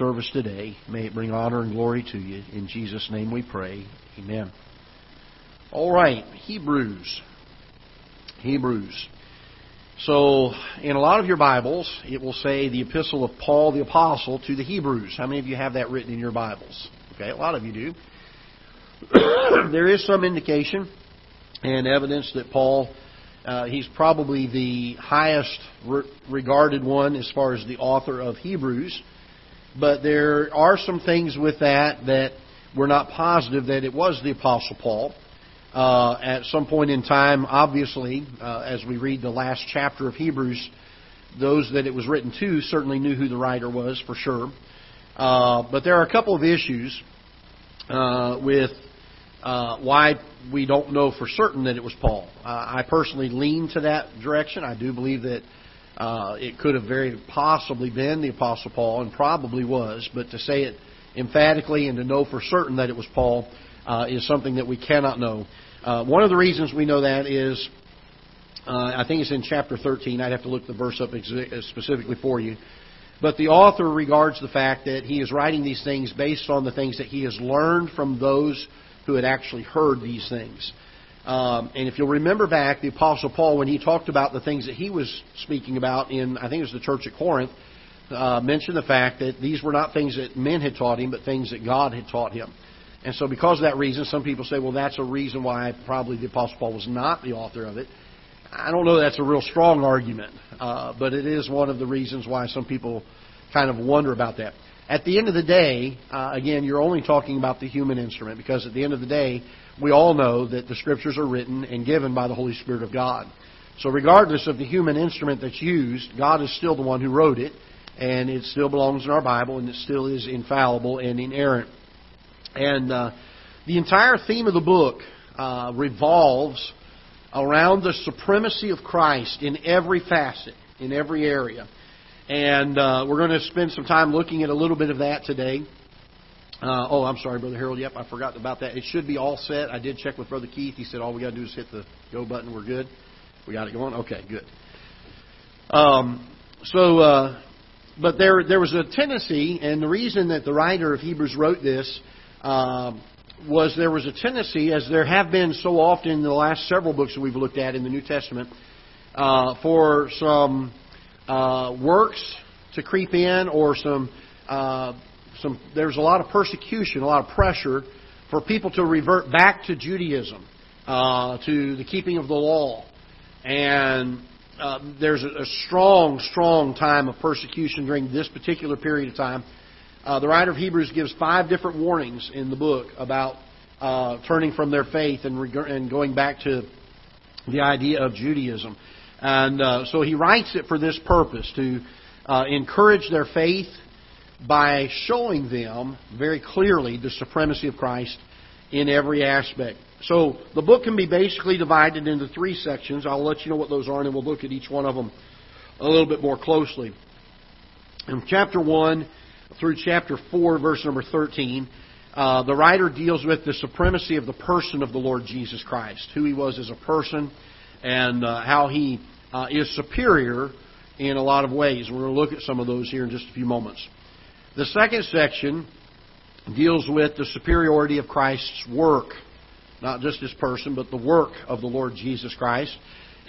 service today. May it bring honor and glory to you. In Jesus' name we pray. Amen. All right, Hebrews. Hebrews. So, in a lot of your Bibles, it will say the epistle of Paul the Apostle to the Hebrews. How many of you have that written in your Bibles? Okay, a lot of you do. there is some indication and evidence that Paul, uh, he's probably the highest re- regarded one as far as the author of Hebrews. But there are some things with that that we're not positive that it was the Apostle Paul. Uh, at some point in time, obviously, uh, as we read the last chapter of Hebrews, those that it was written to certainly knew who the writer was for sure. Uh, but there are a couple of issues uh, with uh, why we don't know for certain that it was Paul. Uh, I personally lean to that direction. I do believe that uh, it could have very possibly been the Apostle Paul, and probably was. But to say it emphatically and to know for certain that it was Paul uh, is something that we cannot know. Uh, one of the reasons we know that is, uh, I think it's in chapter 13. I'd have to look the verse up ex- specifically for you. But the author regards the fact that he is writing these things based on the things that he has learned from those who had actually heard these things. Um, and if you'll remember back, the Apostle Paul, when he talked about the things that he was speaking about in, I think it was the church at Corinth, uh, mentioned the fact that these were not things that men had taught him, but things that God had taught him. And so, because of that reason, some people say, well, that's a reason why probably the Apostle Paul was not the author of it. I don't know that's a real strong argument, uh, but it is one of the reasons why some people kind of wonder about that. At the end of the day, uh, again, you're only talking about the human instrument because at the end of the day, we all know that the scriptures are written and given by the Holy Spirit of God. So, regardless of the human instrument that's used, God is still the one who wrote it, and it still belongs in our Bible, and it still is infallible and inerrant. And uh, the entire theme of the book uh, revolves around the supremacy of Christ in every facet, in every area. And uh, we're going to spend some time looking at a little bit of that today. Uh, oh, I'm sorry, Brother Harold. Yep, I forgot about that. It should be all set. I did check with Brother Keith. He said all we got to do is hit the go button. We're good. We got it going. Okay, good. Um, so, uh, but there there was a tendency, and the reason that the writer of Hebrews wrote this uh, was there was a tendency, as there have been so often in the last several books that we've looked at in the New Testament, uh, for some uh, works to creep in or some uh, some there's a lot of persecution, a lot of pressure for people to revert back to Judaism, uh, to the keeping of the law, and uh, there's a, strong, strong time of persecution during this particular period of time. Uh, the writer of Hebrews gives five different warnings in the book about uh, turning from their faith and, reg- and going back to the idea of Judaism. And uh, so he writes it for this purpose to uh, encourage their faith by showing them very clearly the supremacy of Christ in every aspect. So the book can be basically divided into three sections. I'll let you know what those are, and we'll look at each one of them a little bit more closely. In chapter 1 through chapter 4, verse number 13, uh, the writer deals with the supremacy of the person of the Lord Jesus Christ, who he was as a person, and uh, how he uh, is superior in a lot of ways. We're going to look at some of those here in just a few moments. The second section deals with the superiority of Christ's work, not just his person, but the work of the Lord Jesus Christ.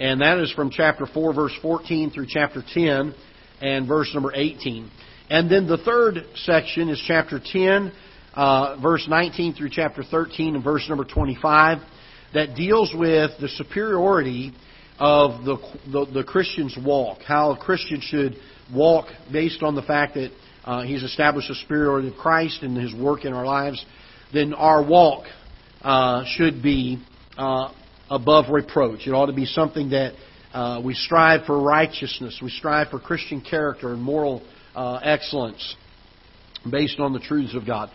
And that is from chapter 4, verse 14 through chapter 10 and verse number 18. And then the third section is chapter 10, uh, verse 19 through chapter 13 and verse number 25 that deals with the superiority of the, the, the Christian's walk, how a Christian should walk based on the fact that uh, he's established the superiority of Christ and his work in our lives, then our walk uh, should be uh, above reproach. It ought to be something that uh, we strive for righteousness, we strive for Christian character and moral uh, excellence based on the truths of God.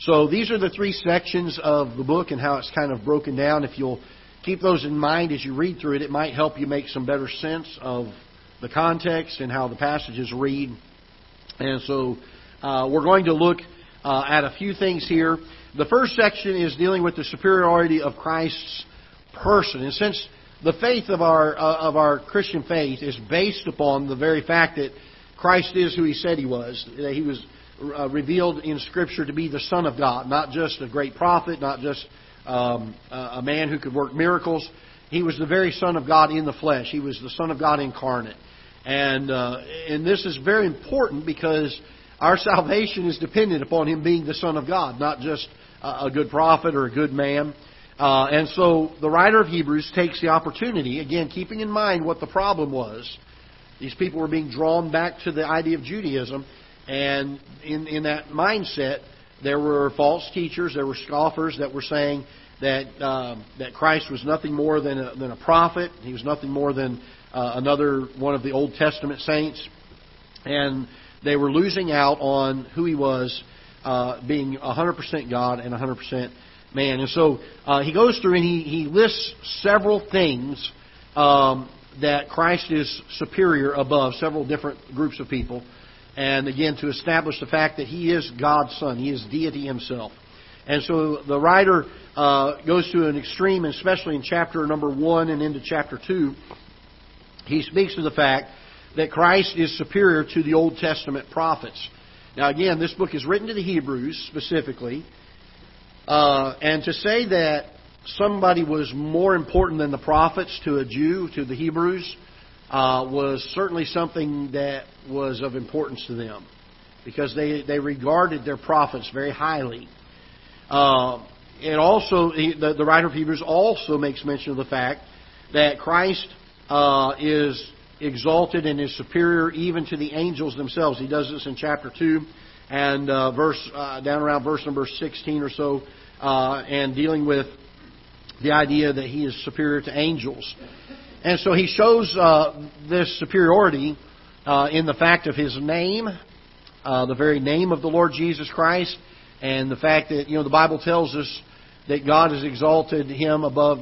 So these are the three sections of the book and how it's kind of broken down. If you'll keep those in mind as you read through it, it might help you make some better sense of the context and how the passages read. And so uh, we're going to look uh, at a few things here. The first section is dealing with the superiority of Christ's person. And since the faith of our uh, of our Christian faith is based upon the very fact that Christ is who He said He was, that He was uh, revealed in Scripture to be the Son of God, not just a great prophet, not just um, a man who could work miracles. He was the very Son of God in the flesh. He was the Son of God incarnate. And, uh, and this is very important because our salvation is dependent upon Him being the Son of God, not just a good prophet or a good man. Uh, and so the writer of Hebrews takes the opportunity, again, keeping in mind what the problem was. These people were being drawn back to the idea of Judaism, and in, in that mindset, there were false teachers, there were scoffers that were saying that um, that Christ was nothing more than a, than a prophet. He was nothing more than uh, another one of the Old Testament saints, and they were losing out on who he was, uh, being 100% God and 100% man. And so uh, he goes through and he, he lists several things um, that Christ is superior above several different groups of people. And again, to establish the fact that he is God's Son, he is deity himself. And so the writer uh, goes to an extreme, especially in chapter number one and into chapter two. He speaks to the fact that Christ is superior to the Old Testament prophets. Now, again, this book is written to the Hebrews specifically. Uh, and to say that somebody was more important than the prophets to a Jew, to the Hebrews, uh, was certainly something that was of importance to them because they, they regarded their prophets very highly. Uh, and also, the, the, writer of Hebrews also makes mention of the fact that Christ uh, is exalted and is superior even to the angels themselves. He does this in chapter 2 and uh, verse uh, down around verse number 16 or so, uh, and dealing with the idea that he is superior to angels. And so he shows uh, this superiority uh, in the fact of his name, the very name of the Lord Jesus Christ, and the fact that you know the Bible tells us that God has exalted him above.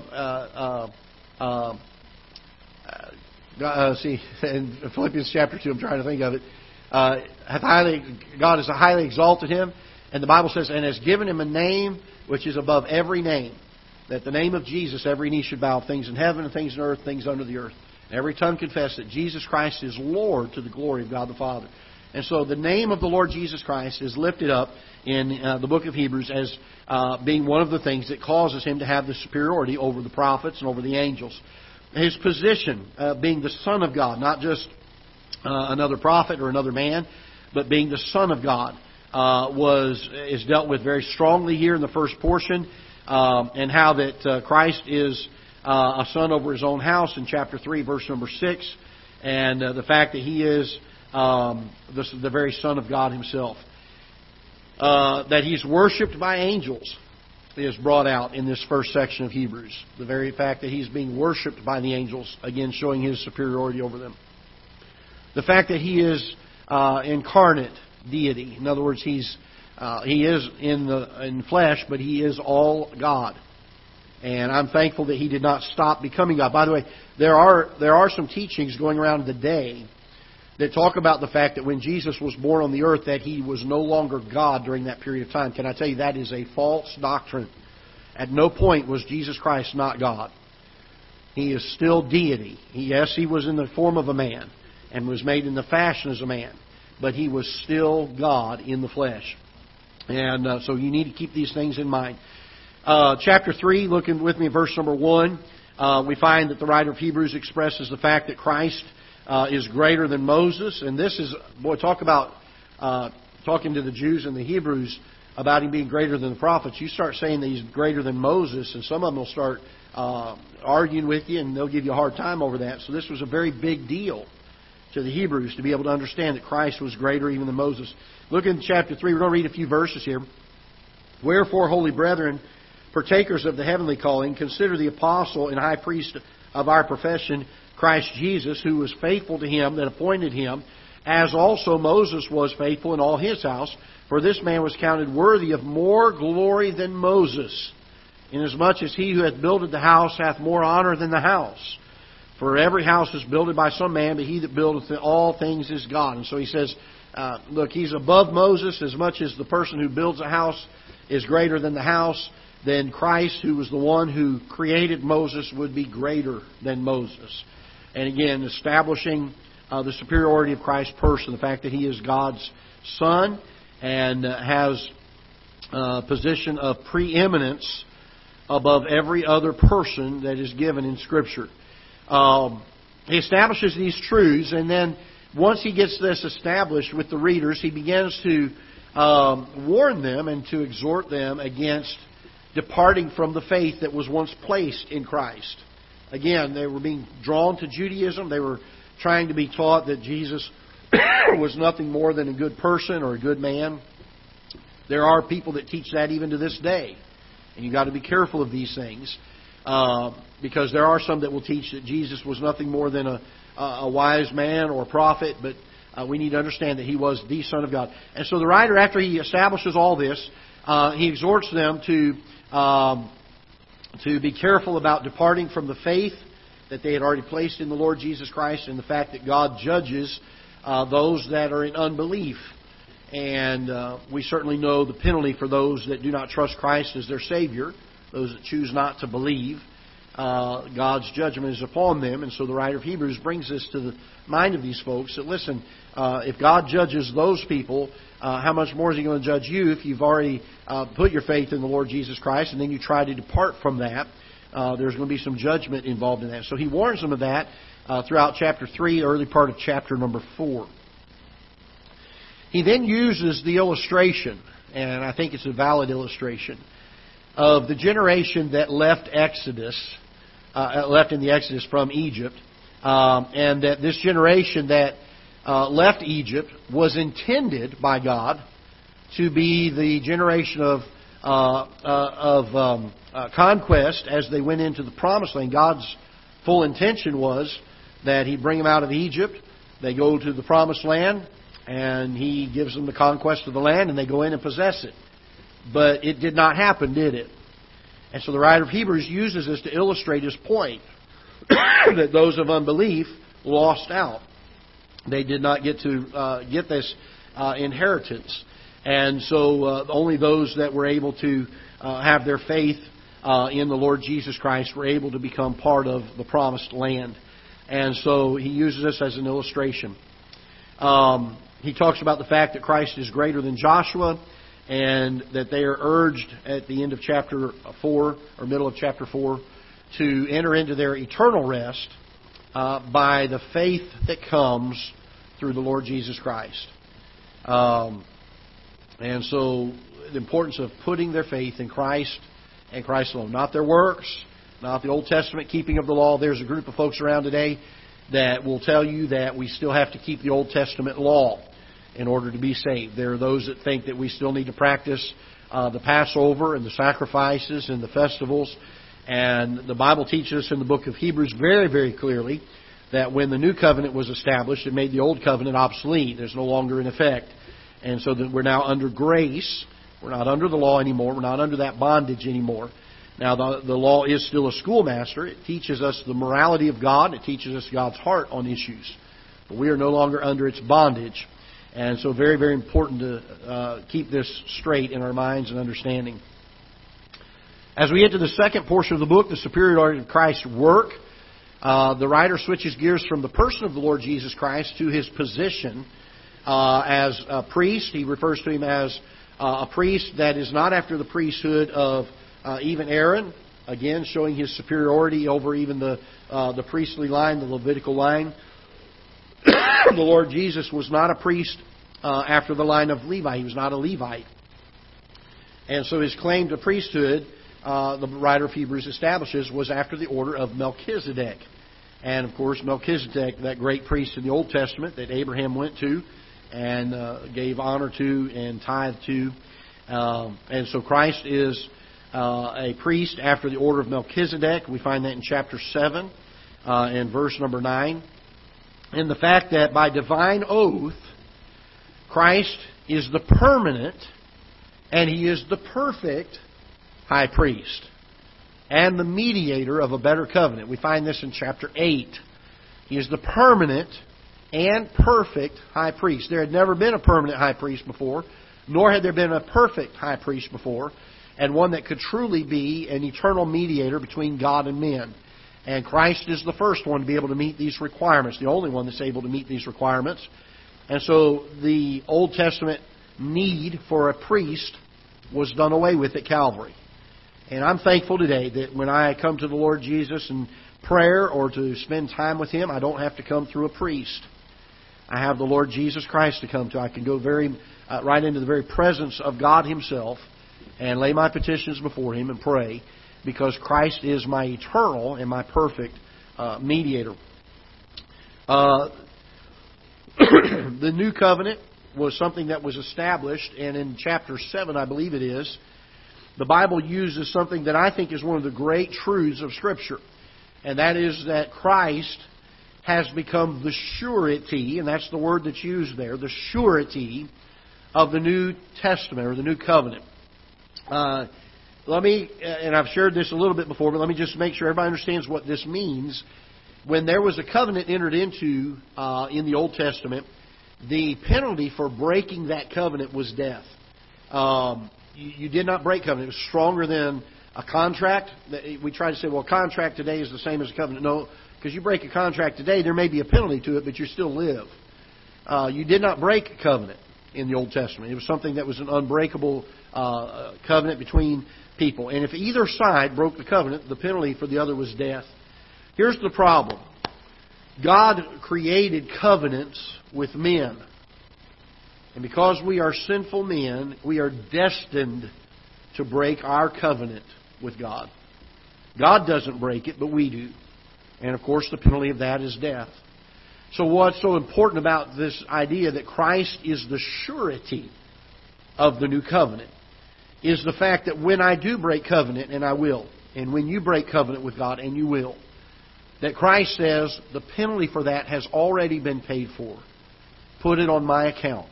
Uh, see, in Philippians chapter two, I'm trying to think of it. Uh, highly, God has highly exalted him, and the Bible says, and has given him a name which is above every name that the name of Jesus, every knee should bow, things in heaven and things in earth, things under the earth. Every tongue confess that Jesus Christ is Lord to the glory of God the Father. And so the name of the Lord Jesus Christ is lifted up in uh, the book of Hebrews as uh, being one of the things that causes him to have the superiority over the prophets and over the angels. His position, uh, being the Son of God, not just uh, another prophet or another man, but being the Son of God, uh, was is dealt with very strongly here in the first portion um, and how that uh, Christ is uh, a son over his own house in chapter 3, verse number 6, and uh, the fact that he is um, the, the, very Son of God himself. That he's worshipped by angels is brought out in this first section of Hebrews. The very fact that he's being worshipped by the angels, again showing his superiority over them. The fact that he is uh, incarnate deity. In other words, he's uh, he is in the in flesh, but he is all God. And I'm thankful that he did not stop becoming God. By the way, there are there are some teachings going around today that talk about the fact that when Jesus was born on the earth that he was no longer God during that period of time. Can I tell you that is a false doctrine. At no point was Jesus Christ not God. He is still deity. Yes, he was in the form of a man and was made in the fashion as a man, but he was still God in the flesh. And uh, so you need to keep these things in mind. Uh, chapter 3, looking with me verse number 1, uh, we find that the writer of Hebrews expresses the fact that Christ uh, is greater than Moses. And this is, boy, talk about uh, talking to the Jews and the Hebrews about him being greater than the prophets. You start saying that he's greater than Moses, and some of them will start uh, arguing with you, and they'll give you a hard time over that. So this was a very big deal to the Hebrews to be able to understand that Christ was greater even than Moses. Look in chapter 3. We're going to read a few verses here. Wherefore, holy brethren, partakers of the heavenly calling, consider the apostle and high priest of our profession, Christ Jesus, who was faithful to him that appointed him, as also Moses was faithful in all his house. For this man was counted worthy of more glory than Moses, inasmuch as he who hath builded the house hath more honor than the house. For every house is builded by some man, but he that buildeth all things is God. And so he says, uh, look, he's above Moses as much as the person who builds a house is greater than the house. Then Christ, who was the one who created Moses, would be greater than Moses. And again, establishing uh, the superiority of Christ's person, the fact that he is God's Son, and uh, has a position of preeminence above every other person that is given in Scripture. Um, he establishes these truths, and then once he gets this established with the readers, he begins to um, warn them and to exhort them against departing from the faith that was once placed in Christ. Again, they were being drawn to Judaism. They were trying to be taught that Jesus was nothing more than a good person or a good man. There are people that teach that even to this day. And you've got to be careful of these things. Uh, because there are some that will teach that Jesus was nothing more than a, a wise man or a prophet, but uh, we need to understand that he was the Son of God. And so the writer, after he establishes all this, uh, he exhorts them to um, to be careful about departing from the faith that they had already placed in the Lord Jesus Christ and the fact that God judges uh, those that are in unbelief. And uh, we certainly know the penalty for those that do not trust Christ as their Savior, those that choose not to believe. Uh, God's judgment is upon them. And so the writer of Hebrews brings this to the mind of these folks that, listen, uh, if God judges those people, uh, how much more is He going to judge you if you've already uh, put your faith in the Lord Jesus Christ and then you try to depart from that? Uh, there's going to be some judgment involved in that. So he warns them of that uh, throughout chapter 3, early part of chapter number 4. He then uses the illustration, and I think it's a valid illustration, of the generation that left Exodus, uh, left in the Exodus from Egypt, um, and that this generation that uh, left Egypt was intended by God to be the generation of uh, uh, of um, uh, conquest as they went into the promised land. God's full intention was that He'd bring them out of Egypt. They go to the promised land, and He gives them the conquest of the land, and they go in and possess it. But it did not happen, did it? And so the writer of Hebrews uses this to illustrate his point that those of unbelief lost out. They did not get to uh, get this uh, inheritance. And so uh, only those that were able to uh, have their faith uh, in the Lord Jesus Christ were able to become part of the promised land. And so he uses this as an illustration. Um, he talks about the fact that Christ is greater than Joshua and that they are urged at the end of chapter 4 or middle of chapter 4 to enter into their eternal rest uh, by the faith that comes through the Lord Jesus Christ. Um, and so the importance of putting their faith in Christ and Christ alone, not their works, not the Old Testament keeping of the law. There's a group of folks around today that will tell you that we still have to keep the Old Testament law in order to be saved. There are those that think that we still need to practice uh, the Passover and the sacrifices and the festivals. And the Bible teaches us in the book of Hebrews very, very clearly that when the new covenant was established, it made the old covenant obsolete. There's no longer in effect. And so that we're now under grace. We're not under the law anymore. We're not under that bondage anymore. Now, the, the law is still a schoolmaster. It teaches us the morality of God. It teaches us God's heart on issues. But we are no longer under its bondage. And so, very, very important to uh, keep this straight in our minds and understanding. As we to the second portion of the book, the superiority of Christ's work, uh, the writer switches gears from the person of the Lord Jesus Christ to his position uh, as a priest. He refers to him as uh, a priest that is not after the priesthood of uh, even Aaron, again showing his superiority over even the uh, the priestly line, the Levitical line. The Lord Jesus was not a priest uh, after the line of Levi. He was not a Levite. And so his claim to priesthood, uh, the writer of Hebrews establishes, was after the order of Melchizedek. And of course, Melchizedek, that great priest in the Old Testament that Abraham went to and uh, gave honor to and tithe to. Um, and so Christ is uh, a priest after the order of Melchizedek. We find that in chapter 7 uh, and verse number 9 in the fact that by divine oath, Christ is the permanent and he is the perfect high priest and the mediator of a better covenant. We find this in chapter 8. He is the permanent and perfect high priest. There had never been a permanent high priest before, nor had there been a perfect high priest before, and one that could truly be an eternal mediator between God and men. And Christ is the first one to be able to meet these requirements, the only one that's able to meet these requirements. And so the Old Testament need for a priest was done away with at Calvary. And I'm thankful today that when I come to the Lord Jesus in prayer or to spend time with Him, I don't have to come through a priest. I have the Lord Jesus Christ to come to. I can go very uh, right into the very presence of God Himself and lay my petitions before Him and pray because Christ is my eternal and my perfect uh, mediator. Uh, the new covenant was something that was established, and in chapter 7, I believe it is, the Bible uses something that I think is one of the great truths of Scripture, and that is that Christ has become the surety, and that's the word that's used there, the surety of the New Testament or the New Covenant. Uh, let me, and I've shared this a little bit before, but let me just make sure everybody understands what this means. When there was a covenant entered into uh, in the Old Testament, the penalty for breaking that covenant was death. Um, you, you did not break covenant. It was stronger than a contract. We try to say, well, contract today is the same as a covenant. No, because you break a contract today, there may be a penalty to it, but you still live. Uh, you did not break a covenant in the Old Testament. It was something that was an unbreakable uh, covenant between people. And if either side broke the covenant, the penalty for the other was death. Here's the problem God created covenants with men. And because we are sinful men, we are destined to break our covenant with God. God doesn't break it, but we do. And of course, the penalty of that is death. So, what's so important about this idea that Christ is the surety of the new covenant is the fact that when I do break covenant, and I will, and when you break covenant with God, and you will, that Christ says the penalty for that has already been paid for. Put it on my account.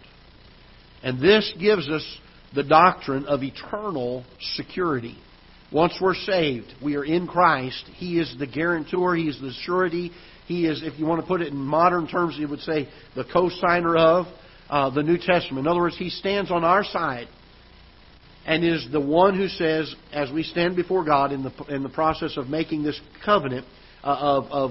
And this gives us the doctrine of eternal security. Once we're saved, we are in Christ. He is the guarantor, He is the surety. He is, if you want to put it in modern terms, you would say the co-signer of uh, the New Testament. In other words, He stands on our side and is the one who says, as we stand before God in the, in the process of making this covenant, uh, of, of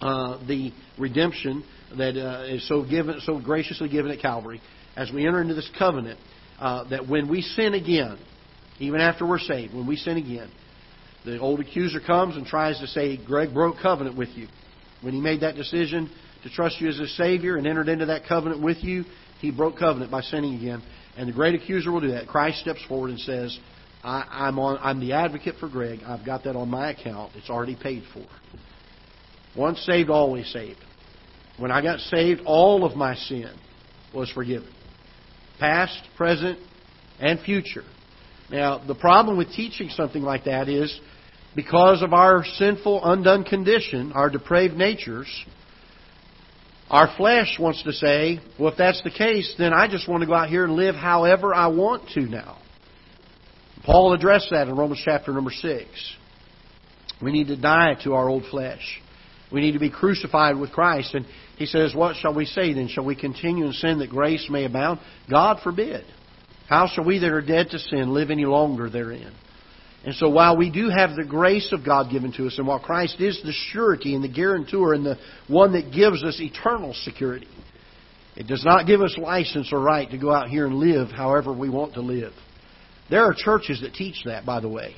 uh, the redemption that uh, is so given, so graciously given at Calvary, as we enter into this covenant, uh, that when we sin again, even after we're saved, when we sin again, the old accuser comes and tries to say, Greg broke covenant with you. When he made that decision to trust you as his Savior and entered into that covenant with you, he broke covenant by sinning again. And the great accuser will do that. Christ steps forward and says, I, am on, I'm the advocate for Greg. I've got that on my account. It's already paid for. Once saved, always saved. When I got saved, all of my sin was forgiven. Past, present, and future. Now, the problem with teaching something like that is because of our sinful, undone condition, our depraved natures, our flesh wants to say, well, if that's the case, then I just want to go out here and live however I want to now. Paul addressed that in Romans chapter number 6. We need to die to our old flesh. We need to be crucified with Christ. And he says, What shall we say then? Shall we continue in sin that grace may abound? God forbid. How shall we that are dead to sin live any longer therein? And so while we do have the grace of God given to us, and while Christ is the surety and the guarantor and the one that gives us eternal security, it does not give us license or right to go out here and live however we want to live. There are churches that teach that, by the way.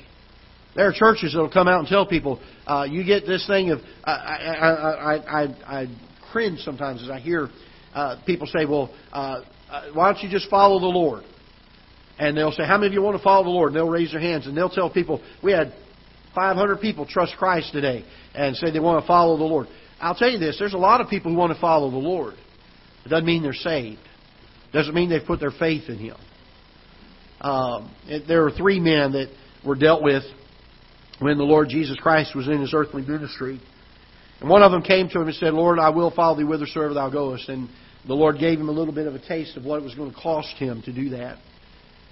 There are churches that will come out and tell people, uh, you get this thing of, I, I, I, I, I cringe sometimes as I hear uh, people say, well, uh, uh, why don't you just follow the Lord? And they'll say, how many of you want to follow the Lord? And they'll raise their hands and they'll tell people, we had 500 people trust Christ today and say they want to follow the Lord. I'll tell you this, there's a lot of people who want to follow the Lord. It doesn't mean they're saved. It doesn't mean they've put their faith in Him. Um, there were three men that were dealt with when the Lord Jesus Christ was in his earthly ministry. And one of them came to him and said, Lord, I will follow thee whithersoever thou goest. And the Lord gave him a little bit of a taste of what it was going to cost him to do that.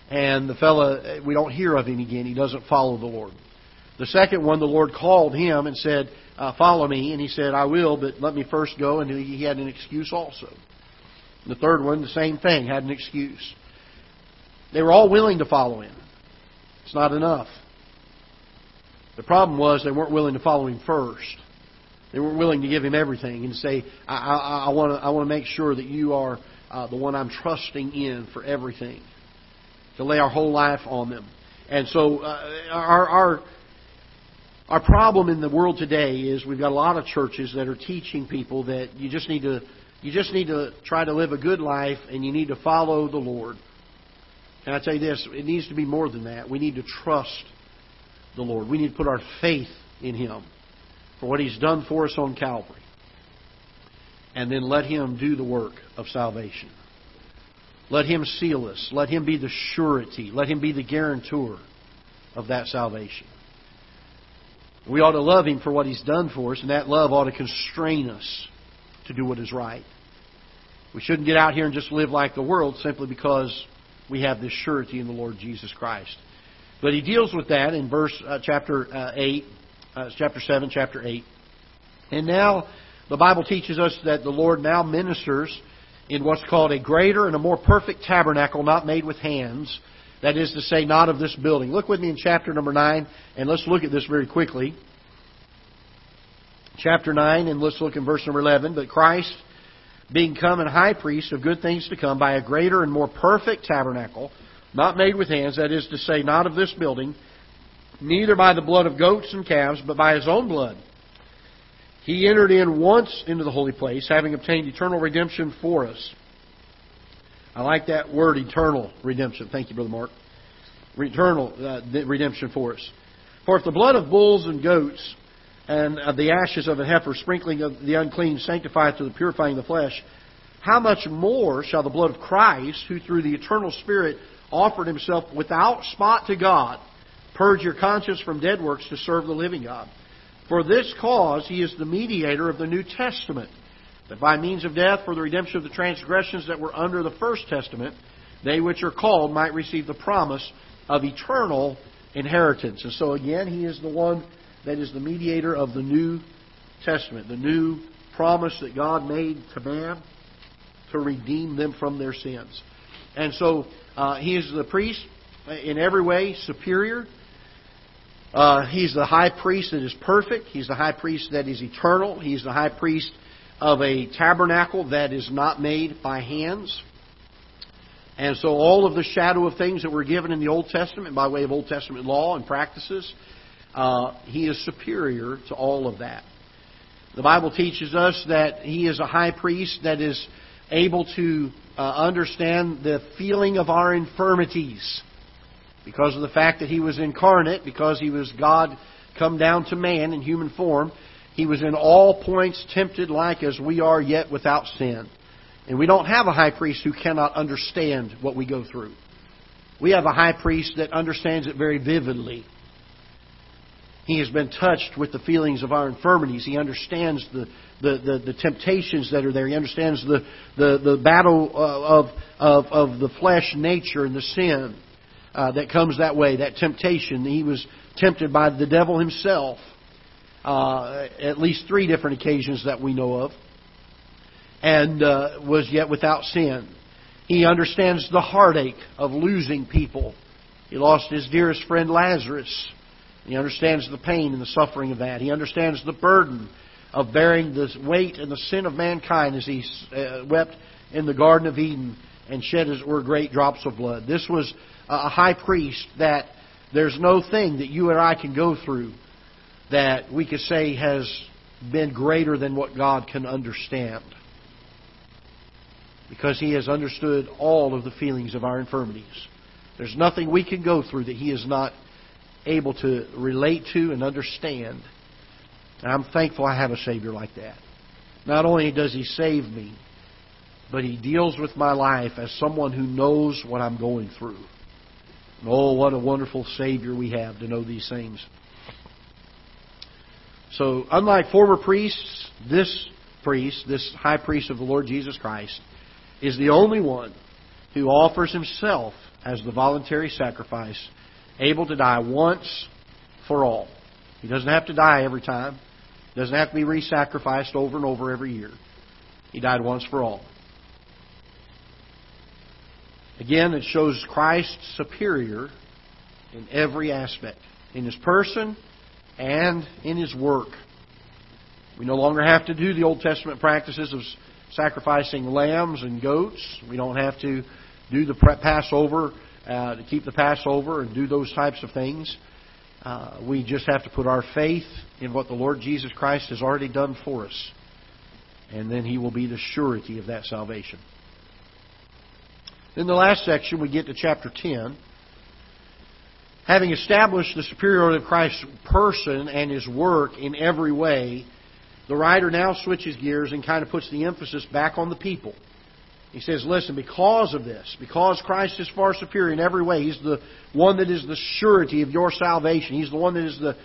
And the fellow, we don't hear of him again. He doesn't follow the Lord. The second one, the Lord called him and said, uh, Follow me. And he said, I will, but let me first go. And he had an excuse also. The third one, the same thing, had an excuse. They were all willing to follow him. It's not enough. The problem was they weren't willing to follow him first. They weren't willing to give him everything and say, I, want to I want to make sure that you are uh, the one I'm trusting in for everything. To lay our whole life on them. And so uh, our, our our problem in the world today is we've got a lot of churches that are teaching people that you just need to you just need to try to live a good life and you need to follow the Lord. And I tell you this, it needs to be more than that. We need to trust the Lord. We need to put our faith in Him for what He's done for us on Calvary. And then let Him do the work of salvation. Let Him seal us. Let Him be the surety. Let Him be the guarantor of that salvation. We ought to love Him for what He's done for us, and that love ought to constrain us to do what is right. We shouldn't get out here and just live like the world simply because we have this surety in the Lord Jesus Christ. But he deals with that in verse uh, chapter uh, eight, uh, chapter seven, chapter eight, and now the Bible teaches us that the Lord now ministers in what's called a greater and a more perfect tabernacle, not made with hands. That is to say, not of this building. Look with me in chapter number nine, and let's look at this very quickly. Chapter nine, and let's look in verse number eleven. But Christ being come and high priest of good things to come by a greater and more perfect tabernacle, not made with hands, that is to say, not of this building, neither by the blood of goats and calves, but by his own blood. He entered in once into the holy place, having obtained eternal redemption for us. I like that word, eternal redemption. Thank you, Brother Mark. Eternal uh, redemption for us. For if the blood of bulls and goats and of the ashes of a heifer, sprinkling of the unclean, sanctified to the purifying of the flesh, how much more shall the blood of Christ, who through the eternal Spirit offered himself without spot to God, purge your conscience from dead works to serve the living God? For this cause he is the mediator of the New Testament, that by means of death for the redemption of the transgressions that were under the First Testament, they which are called might receive the promise of eternal inheritance. And so again, he is the one that is the mediator of the New Testament, the new promise that God made to man to redeem them from their sins. And so uh, he is the priest in every way superior. Uh, he's the high priest that is perfect. He's the high priest that is eternal. He's the high priest of a tabernacle that is not made by hands. And so all of the shadow of things that were given in the Old Testament by way of Old Testament law and practices uh, he is superior to all of that. The Bible teaches us that he is a high priest that is able to uh, understand the feeling of our infirmities because of the fact that he was incarnate, because he was God come down to man in human form. He was in all points tempted like as we are, yet without sin. And we don't have a high priest who cannot understand what we go through. We have a high priest that understands it very vividly. He has been touched with the feelings of our infirmities. He understands the, the, the, the temptations that are there. He understands the, the, the battle uh, of, of, of the flesh nature and the sin uh, that comes that way, that temptation. He was tempted by the devil himself uh, at least three different occasions that we know of, and uh, was yet without sin. He understands the heartache of losing people. He lost his dearest friend Lazarus he understands the pain and the suffering of that. He understands the burden of bearing the weight and the sin of mankind as he uh, wept in the Garden of Eden and shed, it were, great drops of blood. This was a high priest that there's no thing that you and I can go through that we could say has been greater than what God can understand. Because he has understood all of the feelings of our infirmities. There's nothing we can go through that he is not able to relate to and understand. And I'm thankful I have a Savior like that. Not only does He save me, but He deals with my life as someone who knows what I'm going through. Oh, what a wonderful Savior we have to know these things. So, unlike former priests, this priest, this high priest of the Lord Jesus Christ, is the only one who offers himself as the voluntary sacrifice able to die once for all. He doesn't have to die every time. He doesn't have to be re-sacrificed over and over every year. He died once for all. Again, it shows Christ superior in every aspect, in his person and in his work. We no longer have to do the Old Testament practices of sacrificing lambs and goats. We don't have to do the Passover, uh, to keep the Passover and do those types of things. Uh, we just have to put our faith in what the Lord Jesus Christ has already done for us. And then He will be the surety of that salvation. In the last section, we get to chapter 10. Having established the superiority of Christ's person and His work in every way, the writer now switches gears and kind of puts the emphasis back on the people. He says, listen, because of this, because Christ is far superior in every way, He's the one that is the surety of your salvation, He's the one that is the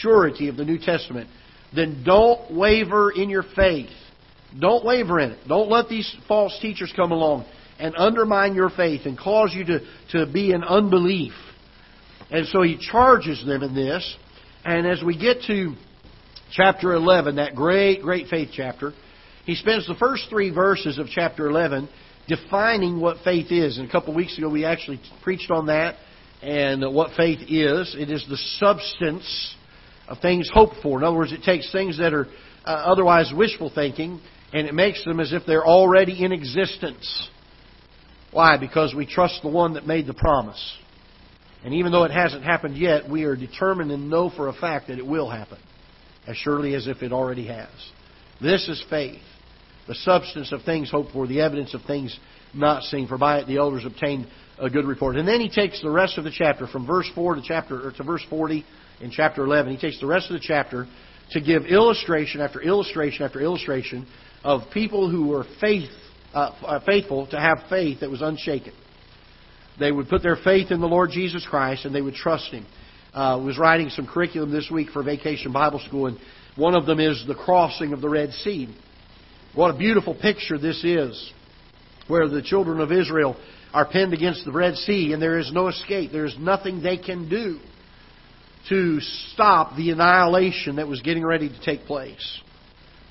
surety of the New Testament, then don't waver in your faith. Don't waver in it. Don't let these false teachers come along and undermine your faith and cause you to, to be in unbelief. And so he charges them in this. And as we get to chapter 11, that great, great faith chapter, he spends the first three verses of chapter 11 defining what faith is. And a couple of weeks ago, we actually preached on that and what faith is. It is the substance of things hoped for. In other words, it takes things that are uh, otherwise wishful thinking and it makes them as if they're already in existence. Why? Because we trust the one that made the promise. And even though it hasn't happened yet, we are determined and know for a fact that it will happen, as surely as if it already has. This is faith, the substance of things hoped for, the evidence of things not seen. For by it the elders obtained a good report. And then he takes the rest of the chapter, from verse four to chapter to verse forty in chapter eleven. He takes the rest of the chapter to give illustration after illustration after illustration of people who were faith, uh, uh, faithful to have faith that was unshaken. They would put their faith in the Lord Jesus Christ and they would trust Him. Uh, was writing some curriculum this week for Vacation Bible School, and one of them is the crossing of the Red Sea. What a beautiful picture this is, where the children of Israel are pinned against the Red Sea and there is no escape. There is nothing they can do to stop the annihilation that was getting ready to take place.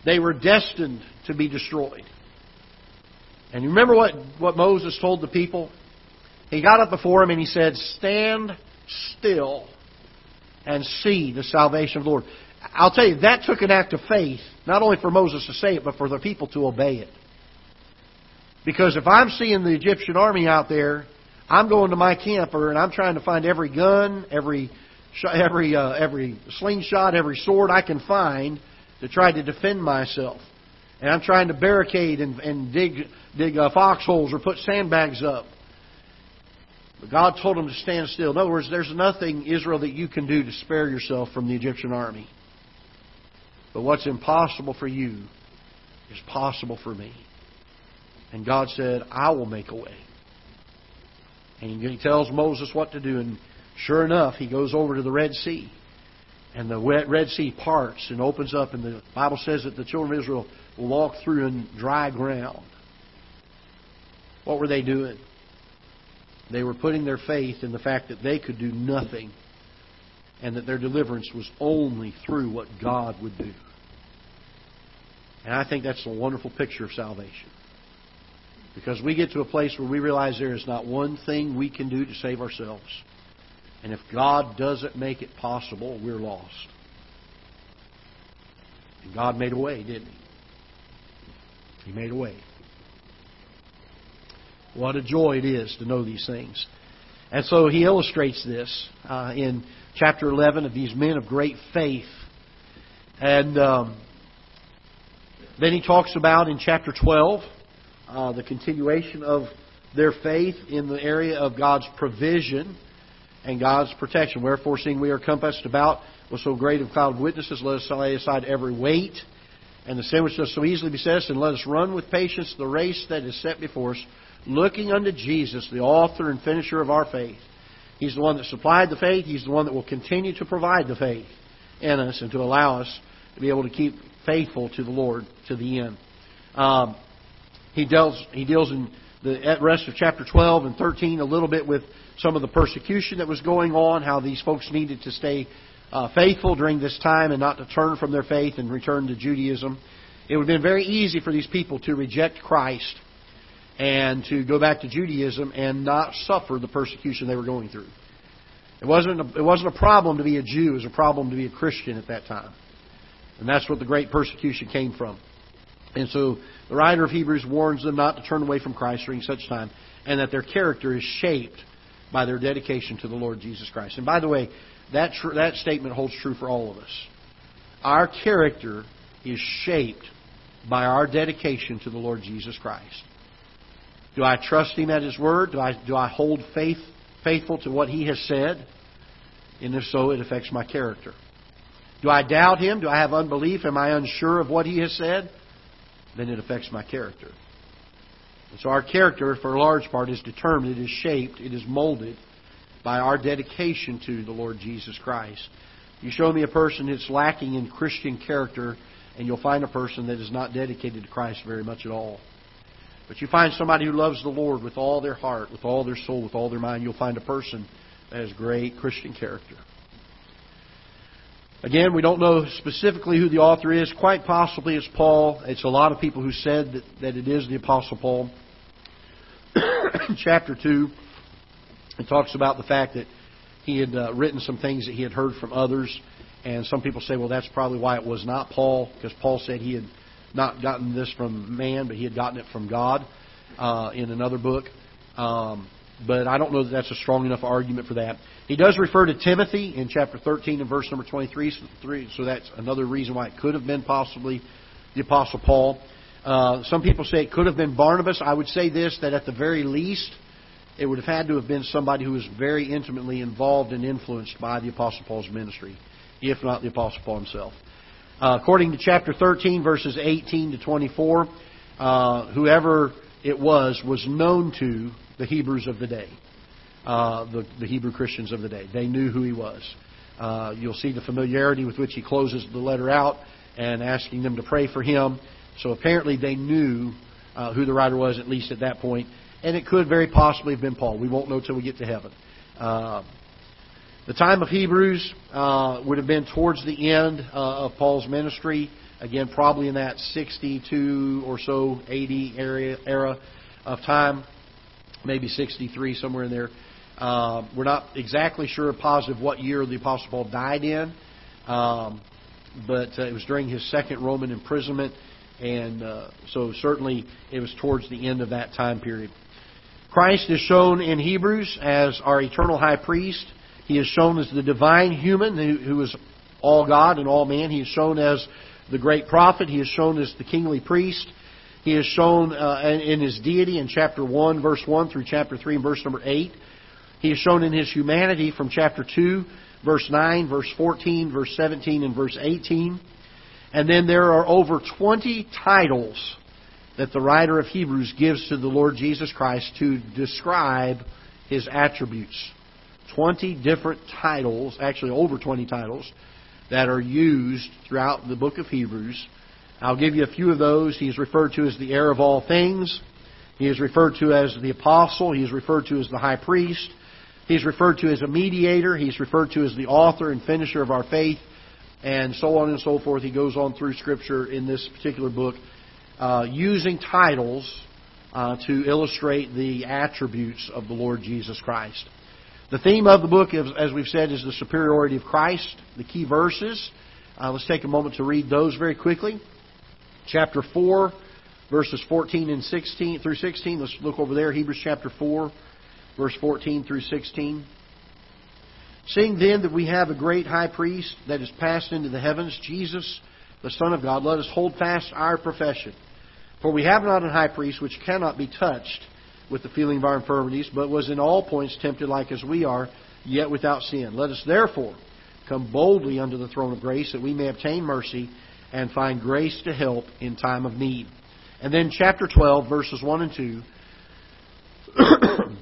They were destined to be destroyed. And you remember what, what Moses told the people? He got up before him and he said, Stand still and see the salvation of the Lord. I'll tell you, that took an act of faith, not only for Moses to say it, but for the people to obey it. Because if I'm seeing the Egyptian army out there, I'm going to my camper and I'm trying to find every gun, every every uh, every slingshot, every sword I can find to try to defend myself. And I'm trying to barricade and, and dig dig uh, foxholes or put sandbags up. But God told them to stand still. In other words, there's nothing, Israel, that you can do to spare yourself from the Egyptian army. But what's impossible for you is possible for me. And God said, I will make a way. And he tells Moses what to do. And sure enough, he goes over to the Red Sea. And the Red Sea parts and opens up. And the Bible says that the children of Israel walk through in dry ground. What were they doing? They were putting their faith in the fact that they could do nothing and that their deliverance was only through what God would do. And I think that's a wonderful picture of salvation. Because we get to a place where we realize there is not one thing we can do to save ourselves. And if God doesn't make it possible, we're lost. And God made a way, didn't He? He made a way. What a joy it is to know these things. And so he illustrates this uh, in chapter 11 of these men of great faith. And um, then he talks about in chapter 12 uh, the continuation of their faith in the area of God's provision and God's protection. Wherefore, seeing we are compassed about with so great a cloud of witnesses, let us lay aside every weight and the sin which does so easily beset us, and let us run with patience the race that is set before us looking unto Jesus, the author and finisher of our faith. He's the one that supplied the faith. He's the one that will continue to provide the faith in us and to allow us to be able to keep faithful to the Lord to the end. Um, he deals he deals in the rest of chapter 12 and 13 a little bit with some of the persecution that was going on, how these folks needed to stay uh, faithful during this time and not to turn from their faith and return to Judaism. It would have been very easy for these people to reject Christ and to go back to Judaism and not suffer the persecution they were going through. It wasn't a, it wasn't a problem to be a Jew; it was a problem to be a Christian at that time, and that's what the great persecution came from. And so the writer of Hebrews warns them not to turn away from Christ during such time, and that their character is shaped by their dedication to the Lord Jesus Christ. And by the way, that, tr- that statement holds true for all of us. Our character is shaped by our dedication to the Lord Jesus Christ. Do I trust Him at His Word? Do I, do I hold faith, faithful to what He has said? And if so, it affects my character. Do I doubt Him? Do I have unbelief? Am I unsure of what He has said? Then it affects my character. And so our character, for a large part, is determined, it is shaped, it is molded by our dedication to the Lord Jesus Christ. You show me a person that's lacking in Christian character, and you'll find a person that is not dedicated to Christ very much at all. But you find somebody who loves the Lord with all their heart, with all their soul, with all their mind, you'll find a person that has great Christian character. Again, we don't know specifically who the author is. Quite possibly it's Paul. It's a lot of people who said that, that it is the Apostle Paul. Chapter 2, it talks about the fact that he had uh, written some things that he had heard from others. And some people say, well, that's probably why it was not Paul, because Paul said he had not gotten this from man, but he had gotten it from God uh, in another book. Um, but I don't know that that's a strong enough argument for that. He does refer to Timothy in chapter 13 and verse number 23, so that's another reason why it could have been possibly the Apostle Paul. Uh, some people say it could have been Barnabas. I would say this, that at the very least, it would have had to have been somebody who was very intimately involved and influenced by the Apostle Paul's ministry, if not the Apostle Paul himself. Uh, according to chapter 13, verses 18 to 24, uh, whoever it was was known to the Hebrews of the day, uh, the, the, Hebrew Christians of the day. They knew who he was. Uh, you'll see the familiarity with which he closes the letter out and asking them to pray for him. So apparently they knew uh, who the writer was, at least at that point, and it could very possibly have been Paul. We won't know till we get to heaven. Uh, the time of Hebrews uh, would have been towards the end uh, of Paul's ministry. Again, probably in that 62 or so 80 area, era of time maybe 63, somewhere in there. Uh, we're not exactly sure, positive what year the Apostle Paul died in, um, but uh, it was during his second Roman imprisonment, and uh, so certainly it was towards the end of that time period. Christ is shown in Hebrews as our eternal high priest. He is shown as the divine human who, is all God and all man. He is shown as the great prophet. He is shown as the kingly priest. He is shown uh, in his deity in chapter 1, verse 1 through chapter 3 and verse number 8. He is shown in his humanity from chapter 2, verse 9, verse 14, verse 17, and verse 18. And then there are over 20 titles that the writer of Hebrews gives to the Lord Jesus Christ to describe his attributes. 20 different titles, actually over 20 titles, that are used throughout the book of Hebrews I'll give you a few of those. He is referred to as the heir of all things. He is referred to as the apostle. He is referred to as the high priest. He is referred to as a mediator. He is referred to as the author and finisher of our faith. And so on and so forth. He goes on through Scripture in this particular book uh, using titles uh, to illustrate the attributes of the Lord Jesus Christ. The theme of the book, as we've said, is the superiority of Christ. The key verses. Uh, let's take a moment to read those very quickly chapter 4, verses 14 and 16 through 16. Let's look over there, Hebrews chapter 4, verse 14 through 16. Seeing then that we have a great high priest that is passed into the heavens, Jesus, the Son of God, let us hold fast our profession. For we have not a high priest which cannot be touched with the feeling of our infirmities, but was in all points tempted like as we are, yet without sin. Let us therefore come boldly unto the throne of grace that we may obtain mercy and find grace to help in time of need. And then chapter 12, verses 1 and 2.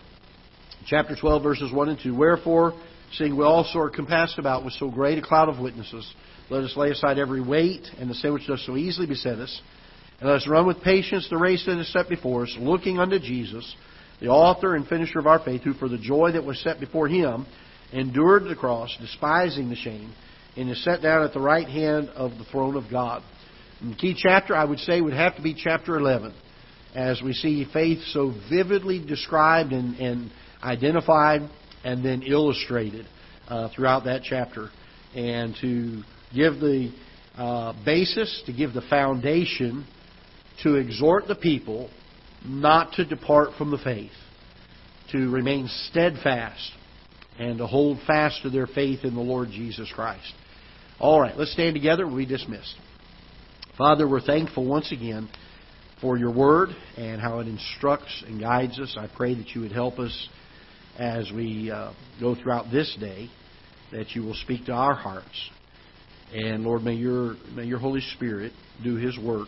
chapter 12, verses 1 and 2. Wherefore, seeing we also are compassed about with so great a cloud of witnesses, let us lay aside every weight and the sin which does so easily beset us, and let us run with patience the race that is set before us, looking unto Jesus, the author and finisher of our faith, who for the joy that was set before him endured the cross, despising the shame, and is set down at the right hand of the throne of God. And the key chapter, I would say, would have to be chapter 11, as we see faith so vividly described and, and identified and then illustrated uh, throughout that chapter. And to give the uh, basis, to give the foundation to exhort the people not to depart from the faith, to remain steadfast, and to hold fast to their faith in the Lord Jesus Christ. All right, let's stand together. We dismissed. Father, we're thankful once again for your word and how it instructs and guides us. I pray that you would help us as we uh, go throughout this day, that you will speak to our hearts. And Lord, may your may your Holy Spirit do His work